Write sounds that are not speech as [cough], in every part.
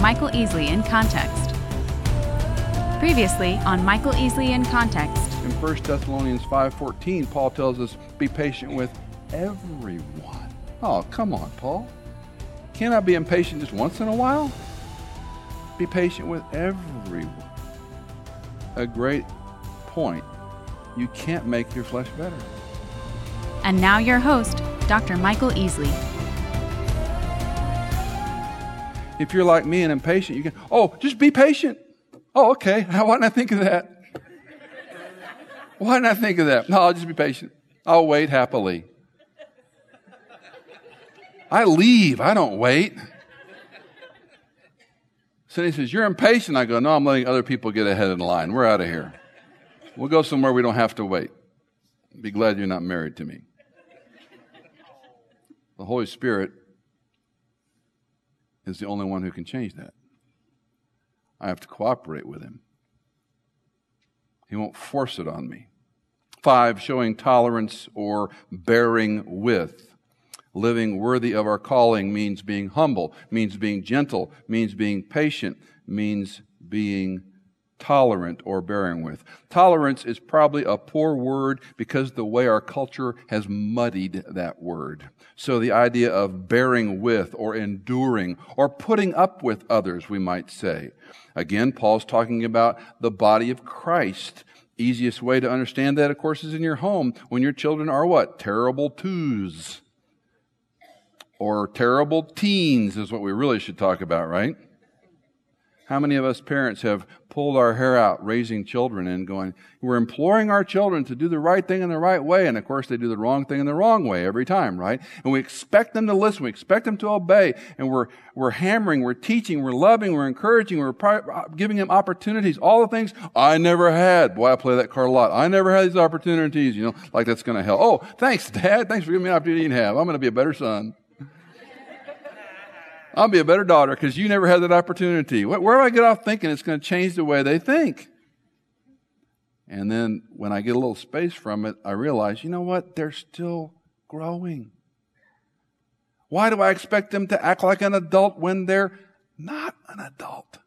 Michael Easley in Context. Previously on Michael Easley in Context. In 1 Thessalonians 5:14, Paul tells us, "Be patient with everyone." Oh, come on, Paul. Can I be impatient just once in a while? Be patient with everyone. A great point. You can't make your flesh better. And now your host, Dr. Michael Easley. If you're like me and impatient, you can, oh, just be patient. Oh, okay. [laughs] Why didn't I think of that? Why didn't I think of that? No, I'll just be patient. I'll wait happily. I leave. I don't wait. So he says, You're impatient. I go, No, I'm letting other people get ahead the line. We're out of here. We'll go somewhere we don't have to wait. Be glad you're not married to me. The Holy Spirit is the only one who can change that. I have to cooperate with Him. He won't force it on me. Five, showing tolerance or bearing with. Living worthy of our calling means being humble, means being gentle, means being patient, means being tolerant or bearing with. Tolerance is probably a poor word because the way our culture has muddied that word. So the idea of bearing with or enduring or putting up with others, we might say. Again, Paul's talking about the body of Christ. Easiest way to understand that, of course, is in your home when your children are what? Terrible twos. Or terrible teens is what we really should talk about, right? How many of us parents have pulled our hair out raising children and going, we're imploring our children to do the right thing in the right way. And of course, they do the wrong thing in the wrong way every time, right? And we expect them to listen. We expect them to obey. And we're, we're hammering, we're teaching, we're loving, we're encouraging, we're uh, giving them opportunities, all the things I never had. Boy, I play that card a lot. I never had these opportunities, you know, like that's going to help. Oh, thanks, Dad. Thanks for giving me an opportunity to have. I'm going to be a better son. I'll be a better daughter because you never had that opportunity. Where do I get off thinking it's going to change the way they think? And then when I get a little space from it, I realize, you know what? They're still growing. Why do I expect them to act like an adult when they're not an adult?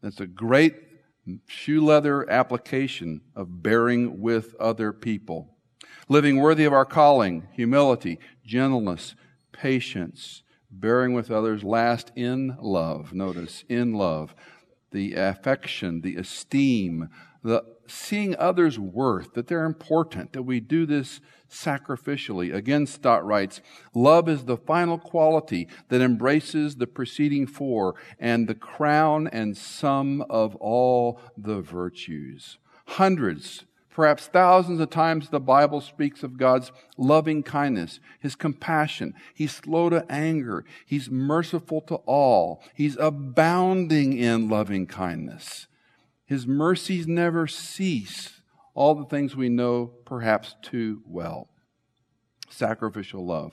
That's a great shoe leather application of bearing with other people living worthy of our calling, humility, gentleness, patience, bearing with others, last in love. Notice, in love. The affection, the esteem, the seeing others' worth, that they're important, that we do this sacrificially. Again, Stott writes, love is the final quality that embraces the preceding four and the crown and sum of all the virtues. Hundreds Perhaps thousands of times the Bible speaks of God's loving kindness, His compassion. He's slow to anger. He's merciful to all. He's abounding in loving kindness. His mercies never cease. All the things we know perhaps too well. Sacrificial love.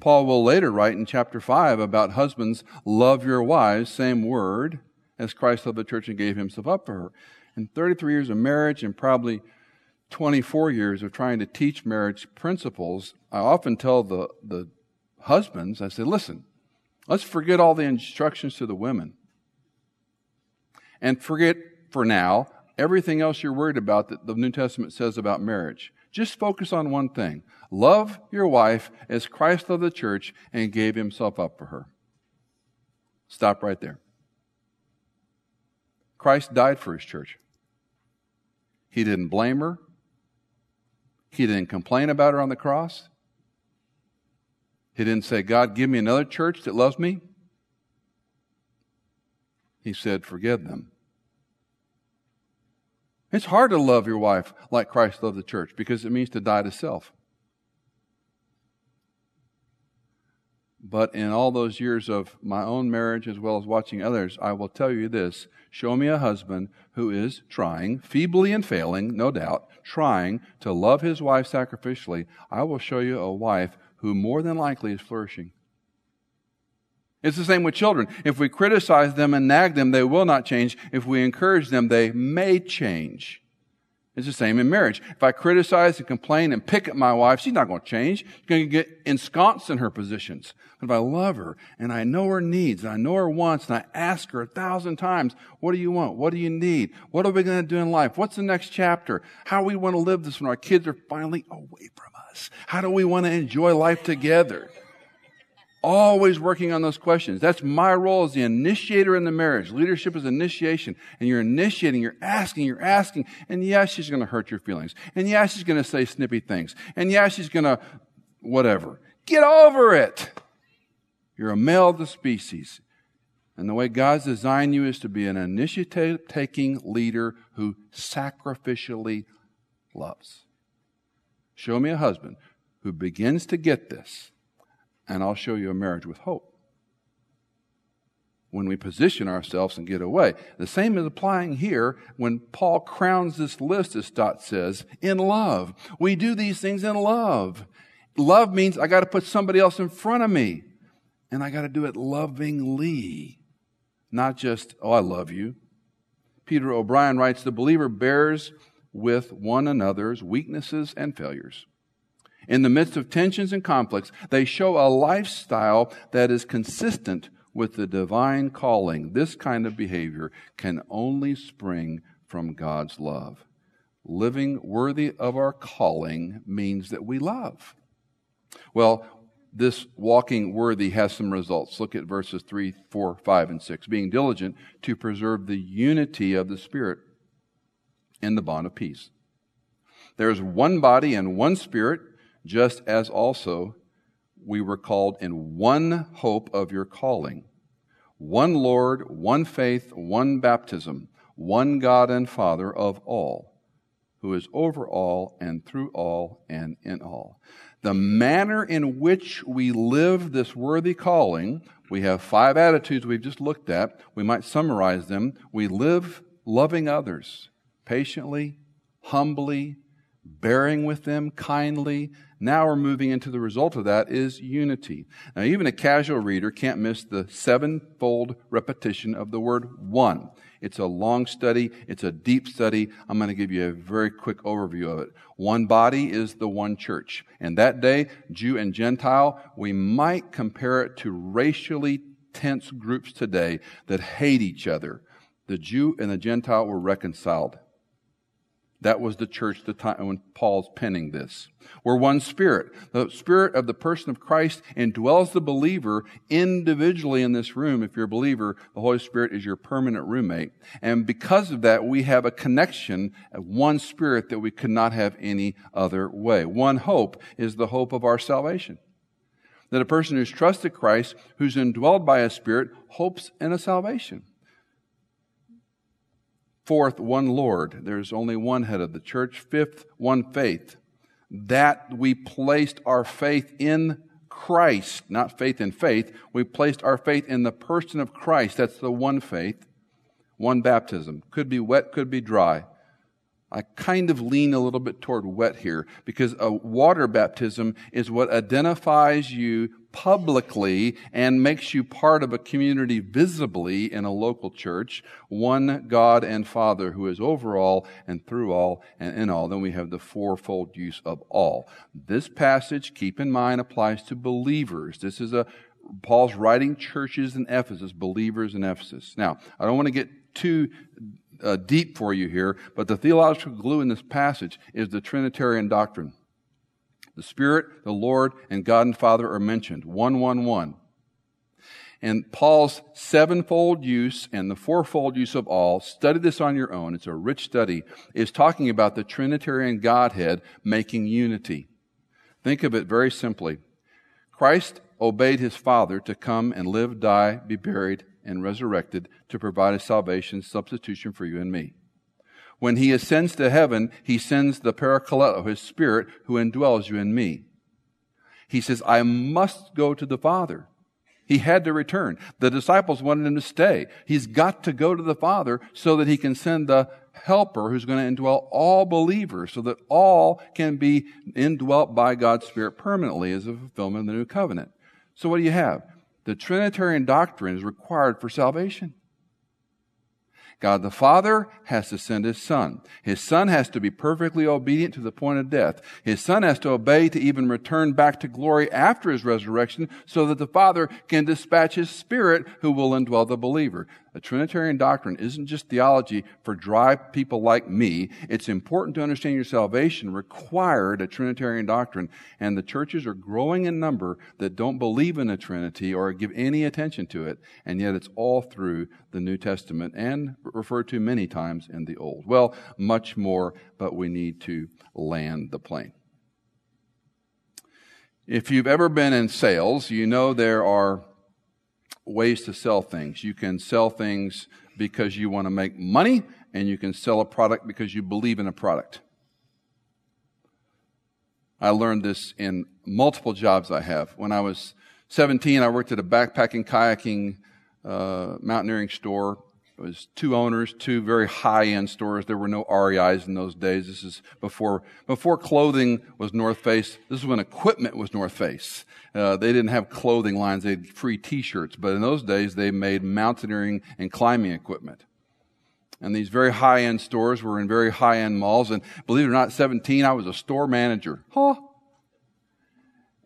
Paul will later write in chapter 5 about husbands, love your wives, same word, as Christ loved the church and gave himself up for her. In 33 years of marriage and probably 24 years of trying to teach marriage principles, I often tell the, the husbands, I say, listen, let's forget all the instructions to the women. And forget for now everything else you're worried about that the New Testament says about marriage. Just focus on one thing love your wife as Christ loved the church and gave himself up for her. Stop right there. Christ died for his church. He didn't blame her. He didn't complain about her on the cross. He didn't say, God, give me another church that loves me. He said, forgive them. It's hard to love your wife like Christ loved the church because it means to die to self. But in all those years of my own marriage as well as watching others, I will tell you this show me a husband who is trying, feebly and failing, no doubt, trying to love his wife sacrificially. I will show you a wife who more than likely is flourishing. It's the same with children. If we criticize them and nag them, they will not change. If we encourage them, they may change. It's the same in marriage. If I criticize and complain and pick at my wife, she's not going to change. She's going to get ensconced in her positions. But if I love her and I know her needs and I know her wants and I ask her a thousand times, what do you want? What do you need? What are we going to do in life? What's the next chapter? How we want to live this when our kids are finally away from us? How do we want to enjoy life together? Always working on those questions. That's my role as the initiator in the marriage. Leadership is initiation. And you're initiating, you're asking, you're asking. And yes, she's going to hurt your feelings. And yes, she's going to say snippy things. And yes, she's going to whatever. Get over it. You're a male of the species. And the way God's designed you is to be an initiative taking leader who sacrificially loves. Show me a husband who begins to get this and I'll show you a marriage with hope. When we position ourselves and get away. The same is applying here when Paul crowns this list, as Stott says, in love. We do these things in love. Love means I got to put somebody else in front of me, and I got to do it lovingly, not just, oh, I love you. Peter O'Brien writes The believer bears with one another's weaknesses and failures. In the midst of tensions and conflicts, they show a lifestyle that is consistent with the divine calling. This kind of behavior can only spring from God's love. Living worthy of our calling means that we love. Well, this walking worthy has some results. Look at verses 3, 4, 5, and 6. Being diligent to preserve the unity of the Spirit in the bond of peace. There is one body and one Spirit just as also we were called in one hope of your calling. One Lord, one faith, one baptism, one God and Father of all, who is over all and through all and in all. The manner in which we live this worthy calling, we have five attitudes we've just looked at. We might summarize them. We live loving others patiently, humbly, bearing with them kindly. Now we're moving into the result of that is unity. Now, even a casual reader can't miss the sevenfold repetition of the word one. It's a long study. It's a deep study. I'm going to give you a very quick overview of it. One body is the one church. And that day, Jew and Gentile, we might compare it to racially tense groups today that hate each other. The Jew and the Gentile were reconciled. That was the church the time when Paul's penning this. We're one spirit. The spirit of the person of Christ indwells the believer individually in this room. If you're a believer, the Holy Spirit is your permanent roommate. And because of that, we have a connection, of one spirit that we could not have any other way. One hope is the hope of our salvation. That a person who's trusted Christ, who's indwelled by a spirit, hopes in a salvation. Fourth, one Lord. There's only one head of the church. Fifth, one faith. That we placed our faith in Christ, not faith in faith. We placed our faith in the person of Christ. That's the one faith. One baptism. Could be wet, could be dry. I kind of lean a little bit toward wet here because a water baptism is what identifies you publicly and makes you part of a community visibly in a local church. One God and Father who is over all and through all and in all. Then we have the fourfold use of all. This passage, keep in mind, applies to believers. This is a Paul's writing churches in Ephesus, believers in Ephesus. Now, I don't want to get too uh, deep for you here, but the theological glue in this passage is the Trinitarian doctrine. The Spirit, the Lord, and God and Father are mentioned. One, one, one. And Paul's sevenfold use and the fourfold use of all, study this on your own, it's a rich study, is talking about the Trinitarian Godhead making unity. Think of it very simply. Christ obeyed his Father to come and live, die, be buried, and resurrected to provide a salvation substitution for you and me. When he ascends to heaven, he sends the Parakletos, his spirit, who indwells you and me. He says, I must go to the Father. He had to return. The disciples wanted him to stay. He's got to go to the Father so that he can send the helper who's going to indwell all believers so that all can be indwelt by God's Spirit permanently as a fulfillment of the new covenant. So what do you have? The Trinitarian doctrine is required for salvation. God the Father has to send His Son. His Son has to be perfectly obedient to the point of death. His Son has to obey to even return back to glory after His resurrection so that the Father can dispatch His Spirit who will indwell the believer. A Trinitarian doctrine isn't just theology for dry people like me. It's important to understand your salvation required a Trinitarian doctrine, and the churches are growing in number that don't believe in a Trinity or give any attention to it, and yet it's all through the New Testament and referred to many times in the Old. Well, much more, but we need to land the plane. If you've ever been in sales, you know there are ways to sell things. You can sell things because you want to make money, and you can sell a product because you believe in a product. I learned this in multiple jobs I have. When I was 17, I worked at a backpacking, kayaking, uh, mountaineering store was two owners, two very high end stores. There were no REIs in those days. This is before, before clothing was North Face. This is when equipment was North Face. Uh, they didn't have clothing lines. They had free t-shirts. But in those days, they made mountaineering and climbing equipment. And these very high end stores were in very high end malls. And believe it or not, 17, I was a store manager. Huh?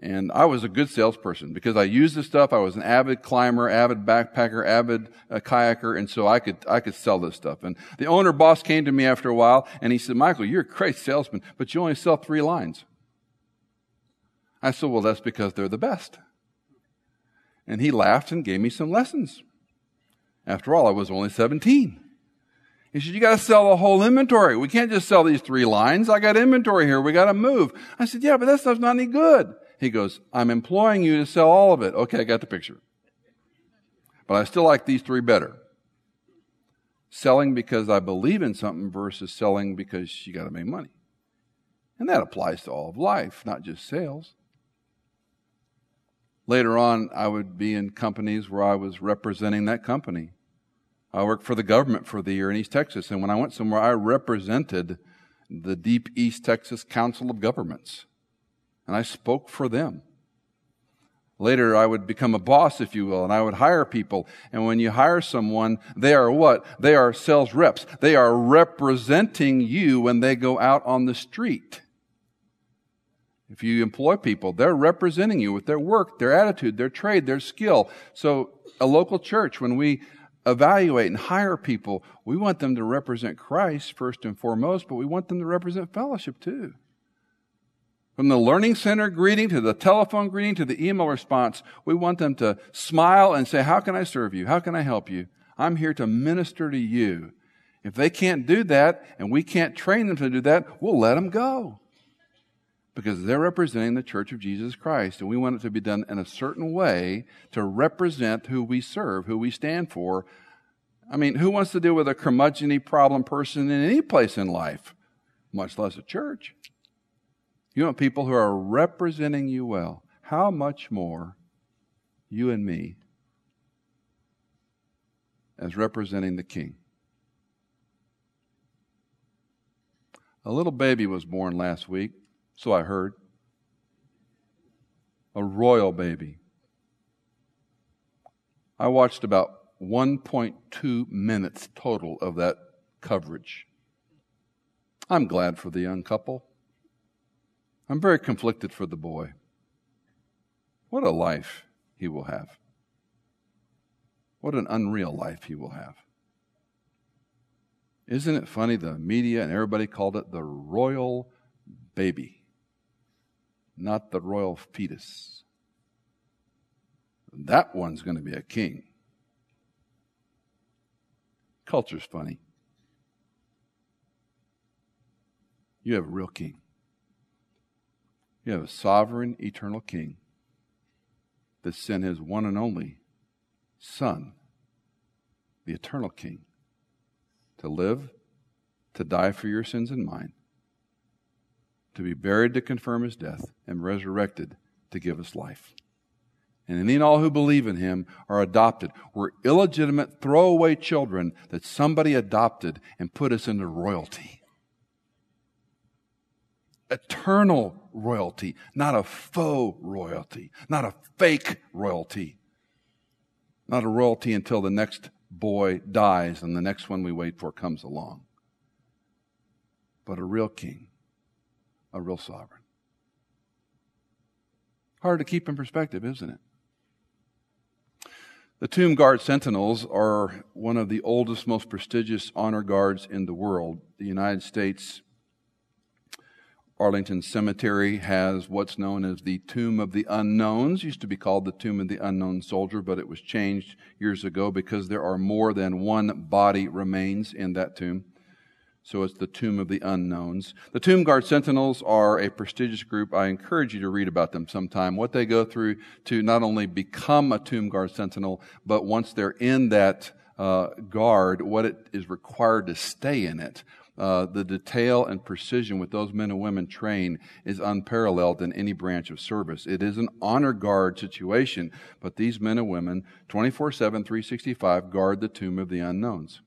And I was a good salesperson because I used this stuff. I was an avid climber, avid backpacker, avid uh, kayaker, and so I could I could sell this stuff. And the owner boss came to me after a while, and he said, "Michael, you're a great salesman, but you only sell three lines." I said, "Well, that's because they're the best." And he laughed and gave me some lessons. After all, I was only 17. He said, You got to sell the whole inventory. We can't just sell these three lines. I got inventory here. We got to move. I said, Yeah, but that stuff's not any good. He goes, I'm employing you to sell all of it. Okay, I got the picture. But I still like these three better. Selling because I believe in something versus selling because you got to make money. And that applies to all of life, not just sales. Later on, I would be in companies where I was representing that company. I worked for the government for the year in East Texas, and when I went somewhere, I represented the Deep East Texas Council of Governments and I spoke for them. Later, I would become a boss, if you will, and I would hire people. And when you hire someone, they are what? They are sales reps. They are representing you when they go out on the street. If you employ people, they're representing you with their work, their attitude, their trade, their skill. So, a local church, when we evaluate and hire people, we want them to represent Christ first and foremost, but we want them to represent fellowship too. From the Learning Center greeting to the telephone greeting to the email response, we want them to smile and say, How can I serve you? How can I help you? I'm here to minister to you. If they can't do that and we can't train them to do that, we'll let them go. Because they're representing the Church of Jesus Christ, and we want it to be done in a certain way to represent who we serve, who we stand for. I mean, who wants to deal with a curmudgeony problem person in any place in life, much less a church? You want people who are representing you well. How much more you and me as representing the King? A little baby was born last week, so I heard. A royal baby. I watched about 1.2 minutes total of that coverage. I'm glad for the young couple. I'm very conflicted for the boy. What a life he will have. What an unreal life he will have. Isn't it funny? The media and everybody called it the royal baby, not the royal fetus. That one's going to be a king. Culture's funny. You have a real king. You have a sovereign, eternal King that sent his one and only Son, the eternal King, to live, to die for your sins and mine, to be buried to confirm his death, and resurrected to give us life. And any and all who believe in him are adopted. We're illegitimate, throwaway children that somebody adopted and put us into royalty eternal royalty, not a faux royalty, not a fake royalty, not a royalty until the next boy dies and the next one we wait for comes along. But a real king, a real sovereign. Hard to keep in perspective, isn't it? The Tomb Guard Sentinels are one of the oldest, most prestigious honor guards in the world. The United States Arlington Cemetery has what's known as the Tomb of the Unknowns. It used to be called the Tomb of the Unknown Soldier, but it was changed years ago because there are more than one body remains in that tomb. So it's the Tomb of the Unknowns. The Tomb Guard Sentinels are a prestigious group. I encourage you to read about them sometime. What they go through to not only become a Tomb Guard Sentinel, but once they're in that uh, guard, what it is required to stay in it. Uh, the detail and precision with those men and women train is unparalleled in any branch of service. It is an honor guard situation, but these men and women, 24 7, 365, guard the tomb of the unknowns.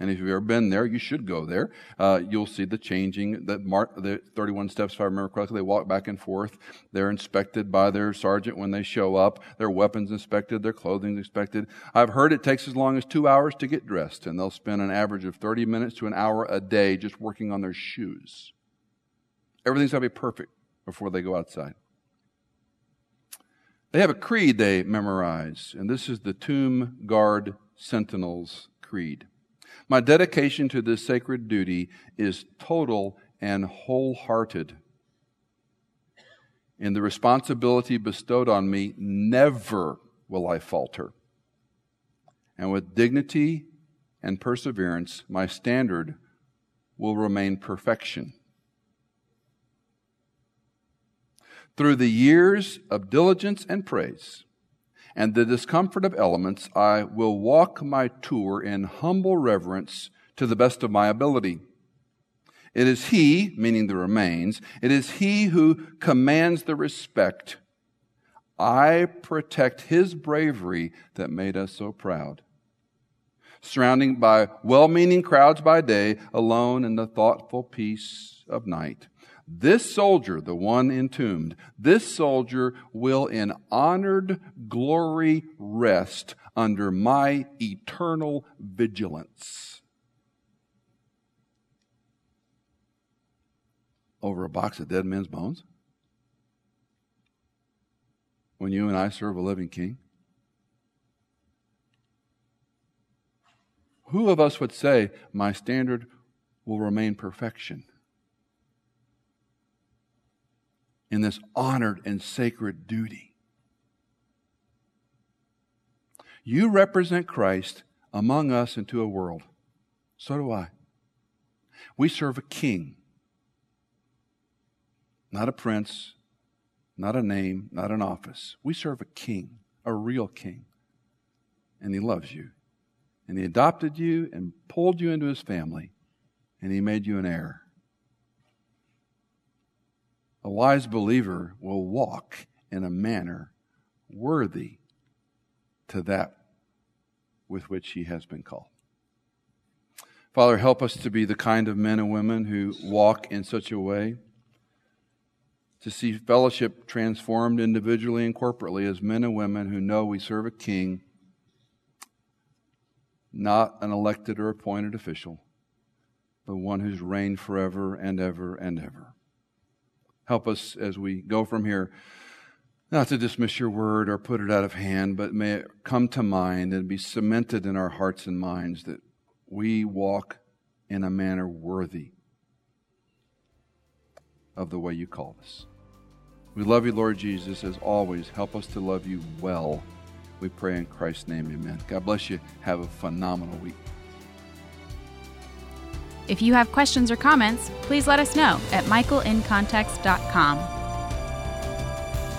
And if you've ever been there, you should go there. Uh, you'll see the changing, the, mark, the 31 steps, if I remember correctly. They walk back and forth. They're inspected by their sergeant when they show up. Their weapons inspected, their clothing inspected. I've heard it takes as long as two hours to get dressed, and they'll spend an average of 30 minutes to an hour a day just working on their shoes. Everything's got to be perfect before they go outside. They have a creed they memorize, and this is the Tomb Guard Sentinels Creed. My dedication to this sacred duty is total and wholehearted. In the responsibility bestowed on me, never will I falter. And with dignity and perseverance, my standard will remain perfection. Through the years of diligence and praise, and the discomfort of elements, I will walk my tour in humble reverence to the best of my ability. It is He, meaning the remains, it is He who commands the respect. I protect His bravery that made us so proud. Surrounding by well meaning crowds by day, alone in the thoughtful peace of night. This soldier, the one entombed, this soldier will in honored glory rest under my eternal vigilance. Over a box of dead men's bones? When you and I serve a living king? Who of us would say, My standard will remain perfection? In this honored and sacred duty. You represent Christ among us into a world. So do I. We serve a king, not a prince, not a name, not an office. We serve a king, a real king. And he loves you. And he adopted you and pulled you into his family. And he made you an heir. A wise believer will walk in a manner worthy to that with which he has been called. Father, help us to be the kind of men and women who walk in such a way to see fellowship transformed individually and corporately as men and women who know we serve a king, not an elected or appointed official, but one who's reigned forever and ever and ever. Help us as we go from here not to dismiss your word or put it out of hand, but may it come to mind and be cemented in our hearts and minds that we walk in a manner worthy of the way you called us. We love you, Lord Jesus, as always. Help us to love you well. We pray in Christ's name, amen. God bless you. Have a phenomenal week. If you have questions or comments, please let us know at michaelincontext.com.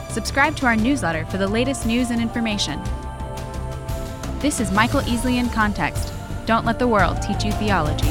Subscribe to our newsletter for the latest news and information. This is Michael Easley in Context. Don't let the world teach you theology.